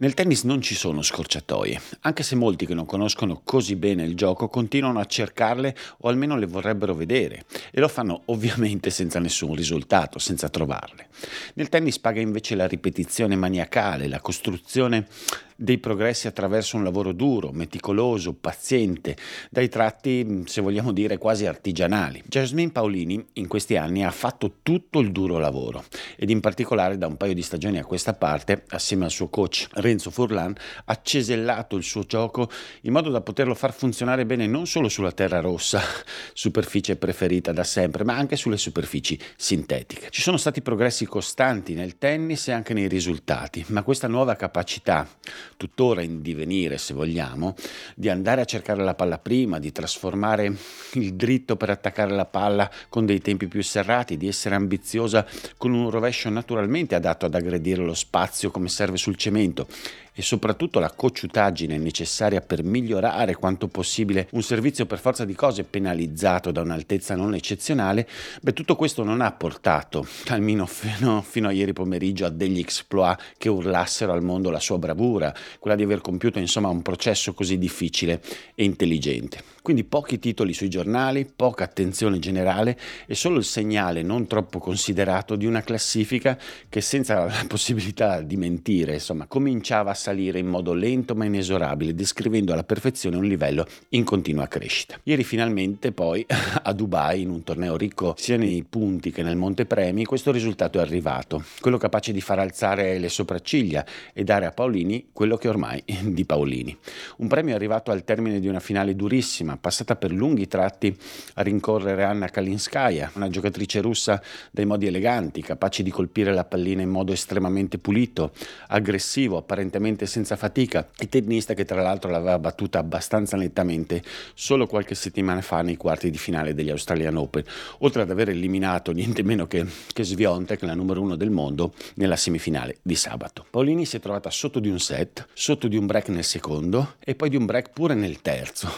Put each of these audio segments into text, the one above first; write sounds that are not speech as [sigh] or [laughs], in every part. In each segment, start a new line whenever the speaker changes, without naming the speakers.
Nel tennis non ci sono scorciatoie, anche se molti che non conoscono così bene il gioco continuano a cercarle o almeno le vorrebbero vedere e lo fanno ovviamente senza nessun risultato, senza trovarle. Nel tennis paga invece la ripetizione maniacale, la costruzione dei progressi attraverso un lavoro duro, meticoloso, paziente, dai tratti, se vogliamo dire, quasi artigianali. Jasmine Paolini in questi anni ha fatto tutto il duro lavoro ed in particolare da un paio di stagioni a questa parte, assieme al suo coach Renzo Furlan, ha cesellato il suo gioco in modo da poterlo far funzionare bene non solo sulla terra rossa, [laughs] superficie preferita da sempre, ma anche sulle superfici sintetiche. Ci sono stati progressi costanti nel tennis e anche nei risultati, ma questa nuova capacità tuttora in divenire se vogliamo, di andare a cercare la palla prima, di trasformare il dritto per attaccare la palla con dei tempi più serrati, di essere ambiziosa con un rovescio naturalmente adatto ad aggredire lo spazio come serve sul cemento e soprattutto la cocciutaggine necessaria per migliorare quanto possibile un servizio per forza di cose penalizzato da un'altezza non eccezionale, beh tutto questo non ha portato, almeno fino, fino a ieri pomeriggio, a degli exploit che urlassero al mondo la sua bravura, quella di aver compiuto insomma un processo così difficile e intelligente. Quindi pochi titoli sui giornali, poca attenzione generale e solo il segnale non troppo considerato di una classifica che senza [laughs] la possibilità di mentire, insomma, cominciava a salire in modo lento ma inesorabile, descrivendo alla perfezione un livello in continua crescita. Ieri finalmente poi [laughs] a Dubai, in un torneo ricco sia nei punti che nel montepremi, questo risultato è arrivato, quello capace di far alzare le sopracciglia e dare a Paolini quello che ormai [laughs] di Paolini. Un premio arrivato al termine di una finale durissima, passata per lunghi tratti a rincorrere Anna Kalinskaya, una giocatrice russa dai modi eleganti, capace di colpire la pallina in modo estremamente pulito, aggressivo, apparentemente senza fatica e tennista che tra l'altro l'aveva battuta abbastanza nettamente solo qualche settimana fa nei quarti di finale degli Australian Open, oltre ad aver eliminato niente meno che, che Sviontek, la numero uno del mondo, nella semifinale di sabato. Paolini si è trovata sotto di un set, sotto di un break nel secondo e poi di un break pure nel terzo,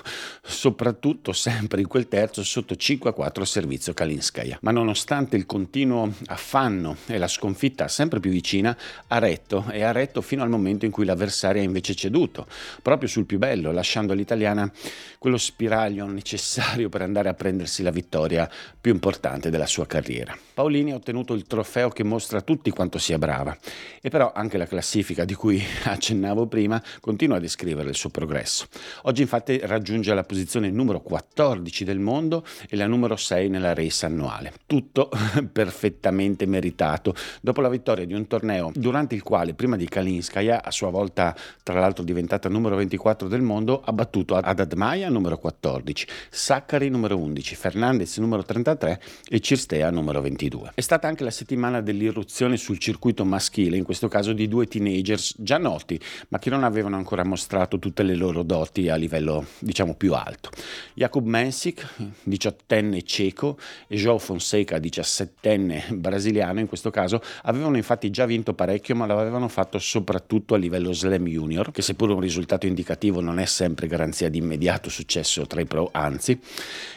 soprattutto sempre in quel terzo sotto 5 a 4 servizio Kalinskaya. Ma nonostante il continuo affanno e la sconfitta sempre più vicina, ha retto e ha retto fino al momento in cui l'avversario ha invece ceduto, proprio sul più bello, lasciando all'italiana quello spiraglio necessario per andare a prendersi la vittoria più importante della sua carriera. Paolini ha ottenuto il trofeo che mostra a tutti quanto sia brava, e però anche la classifica di cui [laughs] accennavo prima continua a descrivere il suo progresso. Oggi infatti raggiunge la posizione numero 14 del mondo e la numero 6 nella race annuale. Tutto [laughs] perfettamente meritato, dopo la vittoria di un torneo durante il quale prima di Kalinskaya, a sua volta tra l'altro diventata numero 24 del mondo, ha battuto Adad Maya numero 14, Saccari numero 11, Fernandez numero 33 e Cirstea numero 22. È stata anche la settimana dell'irruzione sul circuito maschile, in questo caso di due teenagers già noti, ma che non avevano ancora mostrato tutte le loro doti a livello diciamo più alto. Jakub Mensik, 18enne ceco, e João Fonseca, 17enne brasiliano in questo caso, avevano infatti già vinto parecchio, ma l'avevano fatto soprattutto a livello Slam Junior, che seppur un risultato indicativo non è sempre garanzia di immediato successo tra i pro, anzi,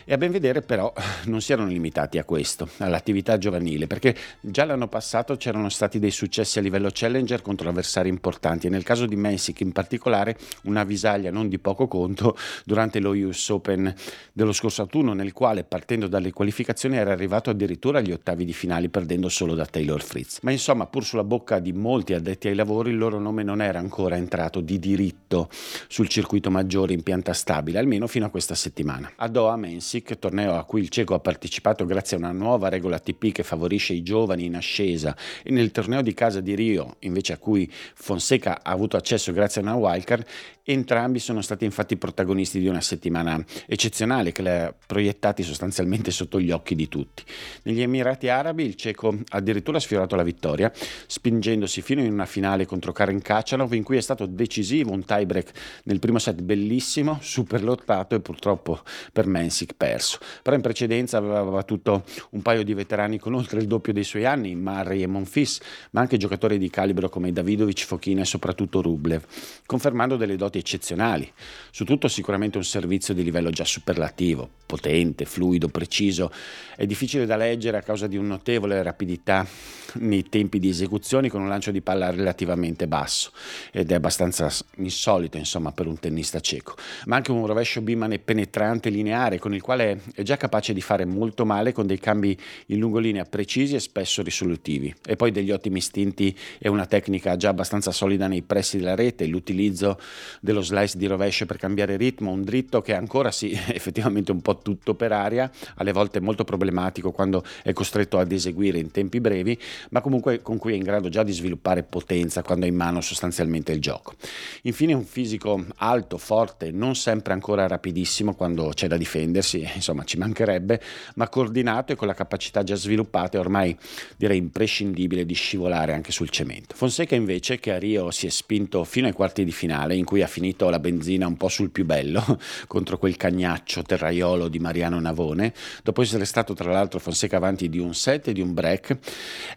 e a ben vedere però non si erano limitati a questo, all'attività giovanile, perché già l'anno passato c'erano stati dei successi a livello challenger contro avversari importanti. E nel caso di Messick in particolare una visaglia non di poco conto durante lo US Open dello scorso autunno nel quale partendo dalle qualificazioni era arrivato addirittura agli ottavi di finale perdendo solo da Taylor Fritz. Ma insomma pur sulla bocca di molti addetti ai lavori il loro nome non era ancora entrato di diritto sul circuito maggiore in pianta stabile, almeno fino a questa settimana. A Doha Mensik, torneo a cui il cieco ha partecipato grazie a una nuova regola ATP che favorisce i giovani in ascesa e nel torneo di casa di Rio, invece a cui Fonseca ha avuto accesso grazie a una wildcard, entrambi sono stati infatti protagonisti di una settimana settimana eccezionale che le ha proiettati sostanzialmente sotto gli occhi di tutti. Negli Emirati Arabi il ceco ha addirittura sfiorato la vittoria, spingendosi fino in una finale contro Karen Kachanov in cui è stato decisivo un tiebreak nel primo set bellissimo, super lottato e purtroppo per Mensik perso. Però in precedenza aveva battuto un paio di veterani con oltre il doppio dei suoi anni, Murray e Monfils, ma anche giocatori di calibro come Davidovic, Fochina e soprattutto Rublev, confermando delle doti eccezionali. Su tutto sicuramente un servizio di livello già superlativo, potente, fluido, preciso. È difficile da leggere a causa di un notevole rapidità nei tempi di esecuzione con un lancio di palla relativamente basso ed è abbastanza insolito insomma per un tennista cieco, ma anche un rovescio bimane penetrante lineare con il quale è già capace di fare molto male con dei cambi in lungolinea precisi e spesso risolutivi e poi degli ottimi istinti e una tecnica già abbastanza solida nei pressi della rete, l'utilizzo dello slice di rovescio per cambiare ritmo, un dritto che ancora sì [laughs] effettivamente un po' tutto per aria, alle volte molto problematico quando è costretto ad eseguire in tempi brevi, ma comunque con cui è in grado già di sviluppare potenza quando ha in mano sostanzialmente il gioco. Infine un fisico alto, forte, non sempre ancora rapidissimo quando c'è da difendersi, [laughs] insomma ci mancherebbe, ma coordinato e con la capacità già sviluppata e ormai direi imprescindibile di scivolare anche sul cemento. Fonseca invece che a Rio si è spinto fino ai quarti di finale in cui ha finito la benzina un po' sul più bello [laughs] contro quel cagnaccio terraiolo di Mariano Navone, dopo essere stato tra l'altro Fonseca avanti di un set e di un break, e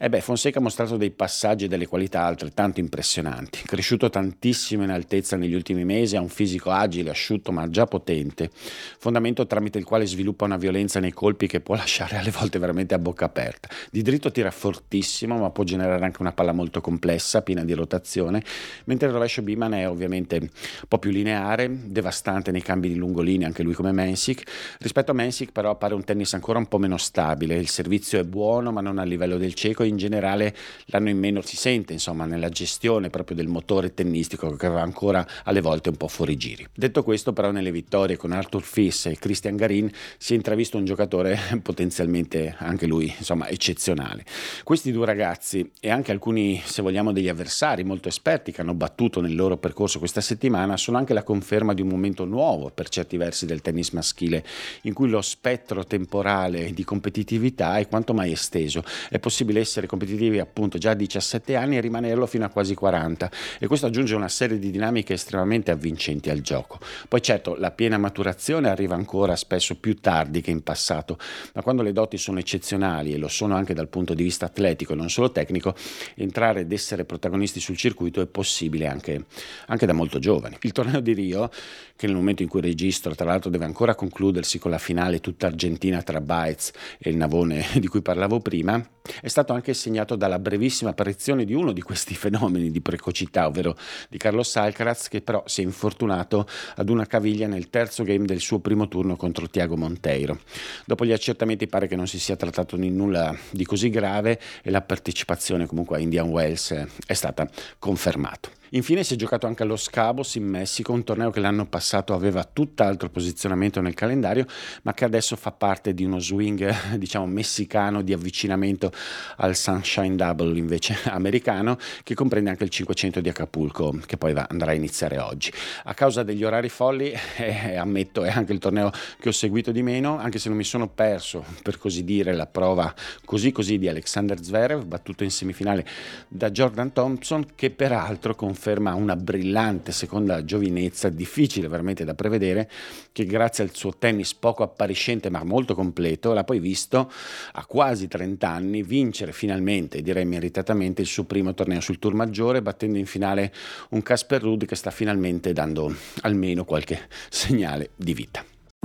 eh beh Fonseca ha mostrato dei passaggi e delle qualità altrettanto impressionanti, cresciuto tantissimo in altezza negli ultimi mesi, ha un fisico agile, asciutto ma già potente, fondamento tramite il quale sviluppa una violenza nei colpi che può lasciare alle volte veramente a bocca aperta. Di dritto tira fortissimo ma può generare anche una palla molto complessa, piena di rotazione, mentre il rovescio Biman è ovviamente un po' più lineare, devastante nei cambi di lungolinea, anche lui come Mensik. Rispetto a Mensik però appare un tennis ancora un po' meno stabile, il servizio è buono ma non a livello del cieco in generale l'anno in meno si sente insomma nella gestione proprio del motore tennistico che va ancora alle volte un po' fuori giri. Detto questo però nelle vittorie con Arthur Fiss e Christian Garin si è intravisto un giocatore [laughs] potenzialmente anche lui insomma eccezionale. Questi due ragazzi e anche alcuni se vogliamo degli avversari molto esperti che hanno battuto nel loro percorso questa settimana sono anche la conferma di un momento nuovo per certi versi del tennis maschile in cui lo spettro temporale di competitività è quanto mai esteso. È possibile essere competitivi appunto già a 17 anni e rimanerlo fino a quasi 40 e questo aggiunge una serie di dinamiche estremamente avvincenti al gioco. Poi certo la piena maturazione arriva ancora spesso più tardi che in passato, ma quando le doti sono eccezionali e lo sono anche dal punto di vista atletico e non solo tecnico, entrare ed essere protagonisti sul circuito è possibile anche, anche da molto giovani. Il torneo di Rio, che nel momento in cui registro tra l'altro deve ancora concludersi con la finale tutta argentina tra Baez e il Navone [laughs] di cui parlavo prima, è stato anche segnato dalla brevissima apparizione di uno di questi [laughs] fenomeni di precocità, ovvero di Carlos Alcaraz, che però si è infortunato ad una caviglia nel terzo game del suo primo turno contro Tiago Monteiro. Dopo gli accertamenti pare che non si sia trattato di nulla di così grave e la partecipazione comunque a Indian Wells è stata confermata. Infine si è giocato anche allo Scabos in Messico, un torneo che l'anno passato aveva tutt'altro posizionamento nel calendario, ma che adesso fa parte di uno swing, [laughs] diciamo, messicano di avvicinamento al Sunshine Double invece [laughs] americano, che comprende anche il 500 di Acapulco, che poi va, andrà a iniziare oggi. A causa degli orari folli, [laughs] eh, ammetto, è anche il torneo che ho seguito di meno, anche se non mi sono perso, per così dire, la prova così così di Alexander Zverev, battuto in semifinale da Jordan Thompson, che peraltro con conferma una brillante seconda giovinezza, difficile veramente da prevedere, che grazie al suo tennis poco appariscente ma molto completo l'ha poi visto a quasi 30 anni vincere finalmente, direi meritatamente, il suo primo torneo sul tour maggiore, battendo in finale un Casper Ruud che sta finalmente dando almeno qualche segnale di vita.